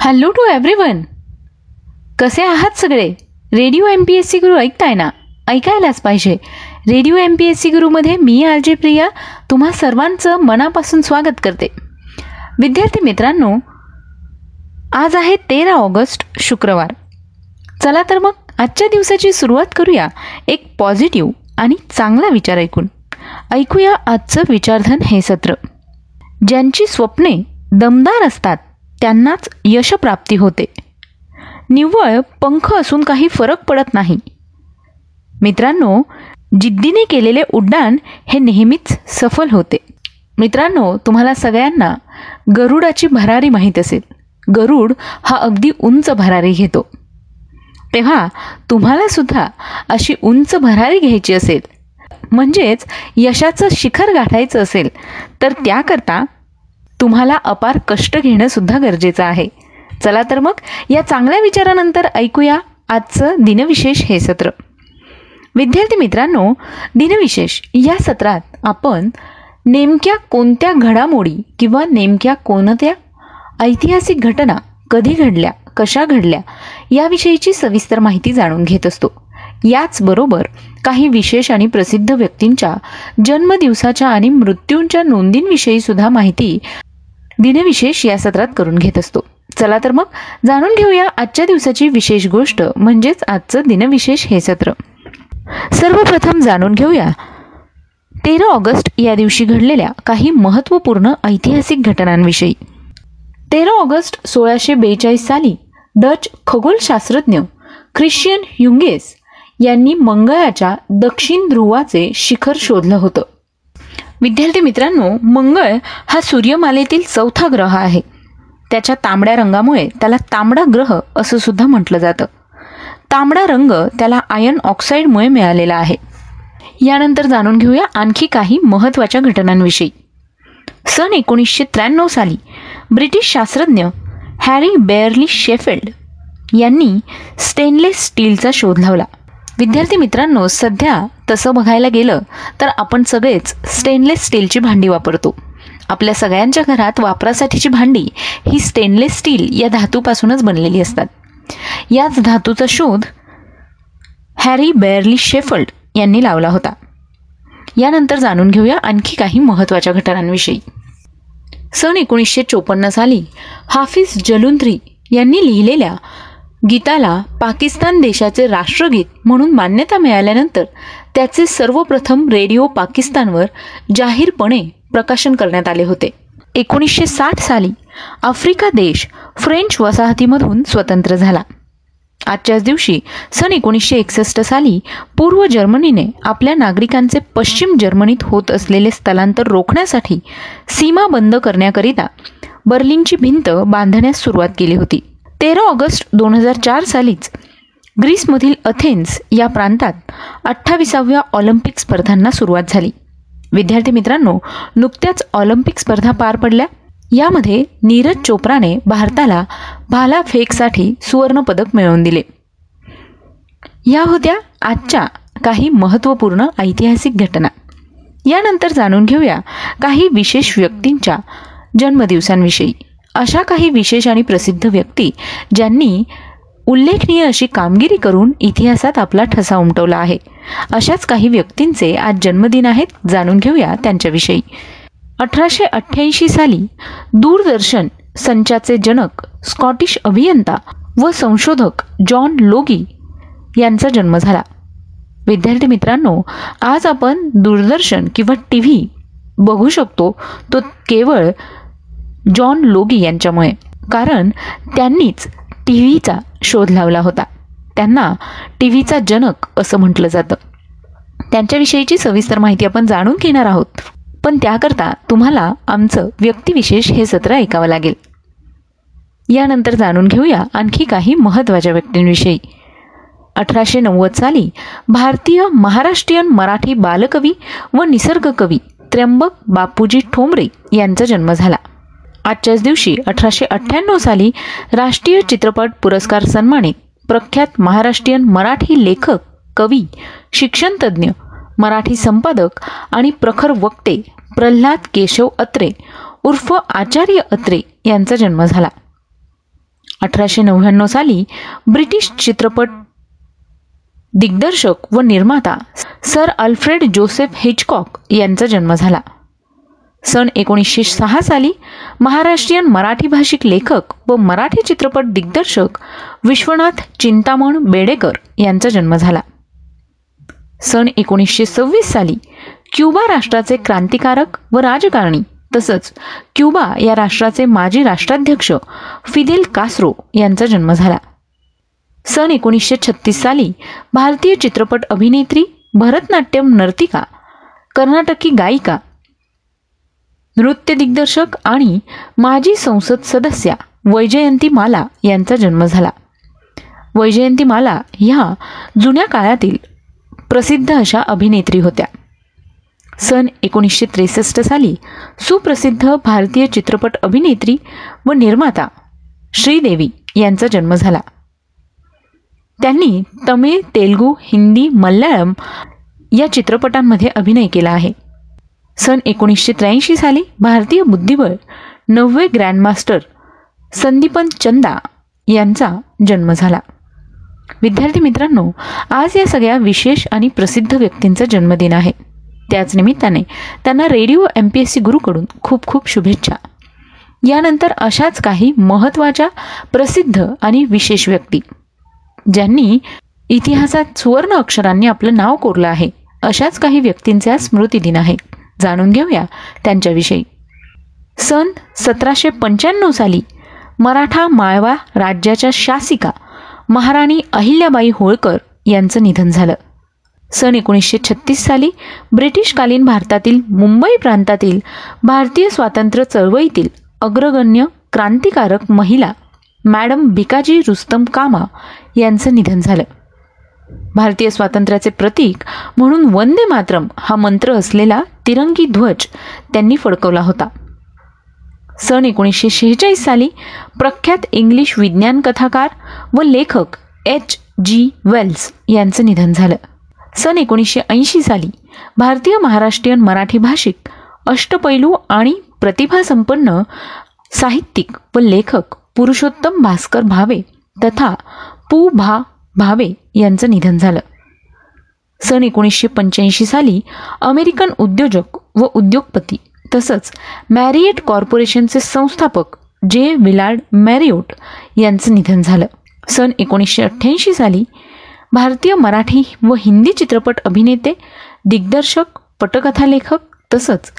Hello to everyone कसे आहात सगळे? Radio M P S C Guru ऐकताय ना? ऐकायलाच पाहिजे. Radio M P S C गुरुमध्ये मी आर जे प्रिया तुम्हा सर्वांचं मनापासून स्वागत करते. विद्यार्थी मित्रांनो आज आहे तेरा ऑगस्ट शुक्रवार. चला तर मग आजच्या दिवसाची सुरुवात करूया एक पॉझिटिव्ह आणि चांगला विचार ऐकून. ऐकूया आजचं विचारधन हे सत्र. ज्यांची स्वप्ने दमदार असतात त्यांनाच यशप्राप्ती होते. निव्वळ पंख असून काही फरक पडत नाही. मित्रांनो जिद्दीने केलेले उड्डाण हे नेहमीच सफल होते. मित्रांनो तुम्हाला सगळ्यांना गरुडाची भरारी माहीत असेल. गरुड हा अगदी उंच भरारी घेतो. तेव्हा तुम्हाला सुद्धा अशी उंच भरारी घ्यायची असेल. म्हणजेच यशाचं शिखर गाठायचं असेल तर त्याकरता तुम्हाला अपार कष्ट घेणं सुद्धा गरजेचं आहे. चला तर मग या चांगल्या विचारानंतर ऐकूया आजचं दिनविशेष हे सत्र. विद्यार्थी मित्रांनो दिनविशेष या सत्रात आपण नेमक्या कोणत्या घडामोडी किंवा नेमक्या कोणत्या ऐतिहासिक घटना कधी घडल्या कशा घडल्या याविषयीची सविस्तर माहिती जाणून घेत असतो. याचबरोबर काही विशेष आणि प्रसिद्ध व्यक्तींच्या जन्मदिवसाच्या आणि मृत्यूंच्या नोंदींविषयी सुद्धा माहिती दिनविशेष या सत्रात करून घेत असतो. चला तर मग जाणून घेऊया आजच्या दिवसाची विशेष गोष्ट म्हणजेच आजचं दिनविशेष हे सत्र. सर्वप्रथम जाणून घेऊया. तेरा ऑगस्ट या दिवशी घडलेल्या काही महत्त्वपूर्ण ऐतिहासिक घटनांविषयी. तेरा ऑगस्ट सोळाशे बेचाळीस साली डच खगोलशास्त्रज्ञ ख्रिश्चियन ह्युंगेस यांनी मंगळाच्या दक्षिण ध्रुवाचे शिखर शोधलं होतं. विद्यार्थी मित्रांनो मंगळ हा सूर्यमालेतील चौथा ग्रह आहे. त्याच्या तांबड्या रंगामुळे त्याला तांबडा ग्रह असं सुद्धा म्हटलं जातं. तांबडा रंग त्याला आयन ऑक्साईडमुळे मिळालेला आहे. यानंतर जाणून घेऊया आणखी काही महत्त्वाच्या घटनांविषयी. सन एकोणीसशे त्र्याण्णव साली ब्रिटिश शास्त्रज्ञ हॅरी बेअरली शेफेल्ड यांनी स्टेनलेस स्टीलचा शोध लावला. विद्यार्थी मित्रांनो सध्या तसं बघायला गेलं तर आपण सगळेच स्टेनलेस स्टीलची भांडी वापरतो. आपल्या सगळ्यांच्या घरात वापरासाठीची भांडी ही स्टेनलेस स्टील या धातूपासूनच बनलेली असतात. याच धातूचा शोध हॅरी बेअरली शेफल्ड यांनी लावला होता. यानंतर जाणून घेऊया आणखी काही महत्त्वाच्या घटनांविषयी. सन एकोणीसशे चोपन्न साली हाफिज जलुंद्री यांनी लिहिलेल्या गीताला पाकिस्तान देशाचे राष्ट्रगीत म्हणून मान्यता मिळाल्यानंतर त्याचे सर्वप्रथम रेडिओ पाकिस्तानवर जाहीरपणे प्रकाशन करण्यात आले होते. एकोणीसशे साठ साली आफ्रिका देश फ्रेंच वसाहतीमधून स्वतंत्र झाला. आजच्याच दिवशी सन एकोणीसशे एकसष्ट साली पूर्व जर्मनीने आपल्या नागरिकांचे पश्चिम जर्मनीत होत असलेले स्थलांतर रोखण्यासाठी सीमा बंद करण्याकरिता बर्लिनची भिंत बांधण्यास सुरुवात केली होती. तेरा ऑगस्ट दोन हजार चार सालीच ग्रीसमधील अथेन्स या प्रांतात अठ्ठावीसाव्या ऑलिम्पिक स्पर्धांना सुरुवात झाली. विद्यार्थी मित्रांनो नुकत्याच ऑलिम्पिक स्पर्धा पार पडल्या. यामध्ये नीरज चोप्राने भारताला भाला फेकसाठी सुवर्णपदक मिळवून दिले. या होत्या आजच्या काही महत्त्वपूर्ण ऐतिहासिक घटना. यानंतर जाणून घेऊया काही विशेष व्यक्तींच्या जन्मदिवसांविषयी. अशा काही विशेष आणि प्रसिद्ध व्यक्ती ज्यांनी उल्लेखनीय अशी कामगिरी करून इतिहासात आपला ठसा उमटवला आहे. अशाच काही व्यक्तींचे आज जन्मदिन आहेत जाणून घेऊया त्यांच्याविषयी. अठराशे अठ्ठ्याऐंशी साली दूरदर्शन संचाचे जनक स्कॉटिश अभियंता व संशोधक जॉन लोगी यांचा जन्म झाला. विद्यार्थी मित्रांनो आज आपण दूरदर्शन किंवा टी व्ही बघू शकतो. तो केवळ जॉन लोगी यांच्यामुळे. कारण त्यांनीच टी व्हीचा शोध लावला होता. त्यांना टी व्हीचा जनक असं म्हटलं जातं. त्यांच्याविषयीची सविस्तर माहिती आपण जाणून घेणार आहोत. पण त्याकरता तुम्हाला आमचं व्यक्तिविशेष हे सत्र ऐकावं लागेल. यानंतर जाणून घेऊया आणखी काही महत्त्वाच्या व्यक्तींविषयी. अठराशे नव्वद साली भारतीय महाराष्ट्रीयन मराठी बालकवी व निसर्गकवी त्र्यंबक बापूजी ठोंबरे यांचा जन्म झाला. आजच्याच दिवशी अठराशे अठ्ठ्याण्णव साली राष्ट्रीय चित्रपट पुरस्कार सन्मानित प्रख्यात महाराष्ट्रीयन मराठी लेखक कवी शिक्षणतज्ज्ञ मराठी संपादक आणि प्रखर वक्ते प्रल्हाद केशव अत्रे उर्फ आचार्य अत्रे यांचा जन्म झाला. अठराशे नव्याण्णव साली ब्रिटिश चित्रपट दिग्दर्शक व निर्माता सर अल्फ्रेड जोसेफ हिचकॉक यांचा जन्म झाला. सन एकोणीसशे सहा साली महाराष्ट्रीयन मराठी भाषिक लेखक व मराठी चित्रपट दिग्दर्शक विश्वनाथ चिंतामण बेडेकर यांचा जन्म झाला. सन एकोणीसशे सव्वीस साली क्युबा राष्ट्राचे क्रांतिकारक व राजकारणी तसंच क्युबा या राष्ट्राचे माजी राष्ट्राध्यक्ष फिदेल कास्रो यांचा जन्म झाला. सन एकोणीसशे छत्तीस साली भारतीय चित्रपट अभिनेत्री भरतनाट्यम नर्तिका कर्नाटकी गायिका नृत्य दिग्दर्शक आणि माजी संसद सदस्या वैजयंती माला यांचा जन्म झाला. वैजयंती माला ह्या जुन्या काळातील प्रसिद्ध अशा अभिनेत्री होत्या. सन एकोणीसशे त्रेसष्ट साली सुप्रसिद्ध भारतीय चित्रपट अभिनेत्री व निर्माता श्रीदेवी यांचा जन्म झाला. त्यांनी तमिळ तेलगू हिंदी मल्याळम या चित्रपटांमध्ये अभिनय केला आहे. सन एकोणीसशे त्र्याऐंशी साली भारतीय बुद्धिबळ नववे ग्रँडमास्टर संदीपन चंदा यांचा जन्म झाला. विद्यार्थी मित्रांनो आज या सगळ्या विशेष आणि प्रसिद्ध व्यक्तींचा जन्मदिन आहे. त्याच निमित्ताने त्यांना Radio M P S C गुरुकडून खूप खूप शुभेच्छा. यानंतर अशाच काही महत्त्वाच्या प्रसिद्ध आणि विशेष व्यक्ती ज्यांनी इतिहासात सुवर्ण अक्षरांनी आपलं नाव कोरलं आहे अशाच काही व्यक्तींचे स्मृतिदिन आहे. जाणून घेऊया त्यांच्याविषयी. सन सतराशे पंच्याण्णव साली मराठा माळवा राज्याच्या शासिका महाराणी अहिल्याबाई होळकर यांचं निधन झालं. सन एकोणीसशे छत्तीस साली ब्रिटिशकालीन भारतातील मुंबई प्रांतातील भारतीय स्वातंत्र्य चळवळीतील अग्रगण्य क्रांतिकारक महिला मॅडम भिकाजी रुस्तम कामा यांचं निधन झालं. भारतीय स्वातंत्र्याचे प्रतीक म्हणून वंदे मातरम हा मंत्र असलेला तिरंगी ध्वज त्यांनी फडकवला होता. सन एकोणीसशे शेहेचाळीस साली प्रख्यात इंग्लिश विज्ञान कथाकार व लेखक एच. जी. वेल्स यांचं निधन झालं. सन एकोणीसशे ऐंशी साली भारतीय महाराष्ट्रीयन मराठी भाषिक अष्टपैलू आणि प्रतिभासंपन्न साहित्यिक व लेखक पुरुषोत्तम भास्कर भावे तथा पु भा भावे यांचं निधन झालं. सन एकोणीसशे पंच्याऐंशी साली अमेरिकन उद्योजक व उद्योगपती तसंच मॅरिएट कॉर्पोरेशनचे संस्थापक जे विलार्ड मॅरिओट यांचं निधन झालं. सन एकोणीसशे अठ्ठ्याऐंशी साली भारतीय मराठी व हिंदी चित्रपट अभिनेते दिग्दर्शक पटकथा लेखक तसंच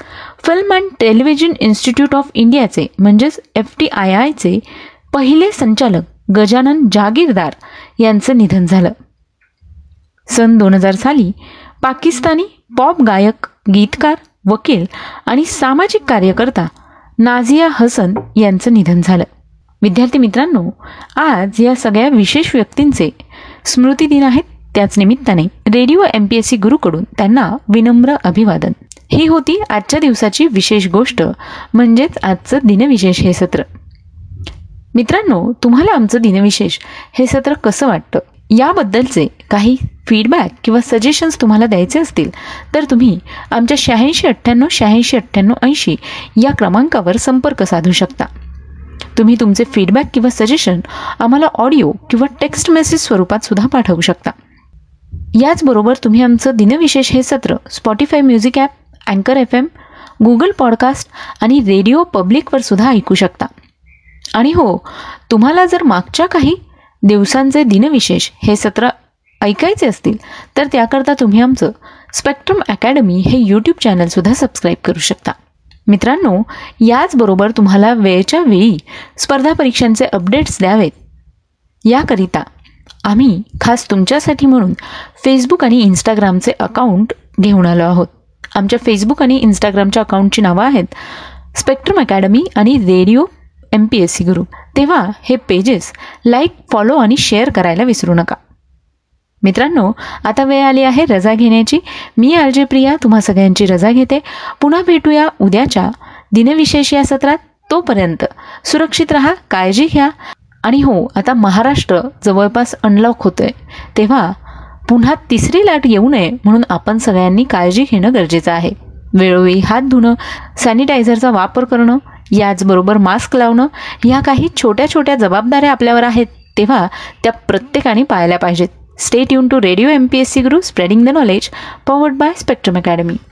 Film and Television Institute of इंडियाचे म्हणजेच एफ टी आय आयचे पहिले संचालक गजानन जागीरदार यांचं निधन झालं. सन दोन हजार साली पाकिस्तानी पॉप गायक गीतकार वकील आणि सामाजिक कार्यकर्ता नाझिया हसन यांचं निधन झालं. विद्यार्थी मित्रांनो आज या सगळ्या विशेष व्यक्तींचे स्मृती दिन आहेत. त्याच निमित्ताने Radio M P S C गुरुकडून त्यांना विनम्र अभिवादन. ही होती आजच्या दिवसाची विशेष गोष्ट म्हणजेच आजचं दिनविशेष हे सत्र. मित्रांनो तुम्हाला आमचं दिनविशेष हे सत्र कसं वाटतं? याबद्दलचे काही फीडबॅक किंवा सजेशन्स तुम्हाला द्यायचे असतील तर तुम्ही आमच्या शहाऐंशी अठ्ठ्याण्णव शहाऐंशी अठ्ठ्याण्णव ऐंशी या क्रमांकावर संपर्क साधू शकता. तुम्ही तुमचे फीडबॅक किंवा सजेशन आम्हाला ऑडिओ किंवा टेक्स्ट मेसेज स्वरूपात सुद्धा पाठवू शकता. याचबरोबर तुम्ही आमचं दिनविशेष हे सत्र स्पॉटीफाय म्युझिक ॲप अँकर एफ एम गुगल पॉडकास्ट आणि रेडिओ पब्लिकवर सुद्धा ऐकू शकता. आणि हो तुम्हाला जर मागच्या काही दिवसांचे दिनविशेष हे सत्र ऐकायचे असतील तर त्याकरता तुम्ही आमचं स्पेक्ट्रम अकॅडमी हे यूट्यूब चॅनलसुद्धा सबस्क्राईब करू शकता. मित्रांनो याचबरोबर तुम्हाला वेळच्या वेळी स्पर्धा परीक्षांचे अपडेट्स द्यावेत. याकरिता आम्ही खास तुमच्यासाठी म्हणून फेसबुक आणि इंस्टाग्रामचे अकाउंट घेऊन आलो आहोत. आमच्या फेसबुक आणि इंस्टाग्रामच्या अकाउंटची नावं आहेत स्पेक्ट्रम अकॅडमी आणि Radio M P S C Guru तेव्हा हे पेजेस लाईक फॉलो आणि शेअर करायला विसरू नका. मित्रांनो आता वेळ आली आहे रजा घेण्याची. मी आलजे प्रिया तुम्हा सगळ्यांची रजा घेते. पुन्हा भेटूया उद्याच्या दिनविशेष या सत्रात. तोपर्यंत सुरक्षित राहा काळजी घ्या. आणि हो आता महाराष्ट्र जवळपास अनलॉक होतोय. तेव्हा पुन्हा तिसरी लाट येऊ नये म्हणून आपण सगळ्यांनी काळजी घेणं गरजेचं आहे. वेळोवेळी हात धुणं सॅनिटायझरचा वापर करणं याचबरोबर मास्क लावणं ह्या काही छोट्या छोट्या जबाबदाऱ्या आपल्यावर आहेत तेव्हा त्या प्रत्येकाने पाळल्या पाहिजेत. Stay युन to Radio M P S C Guru spreading the knowledge powered by Spectrum Academy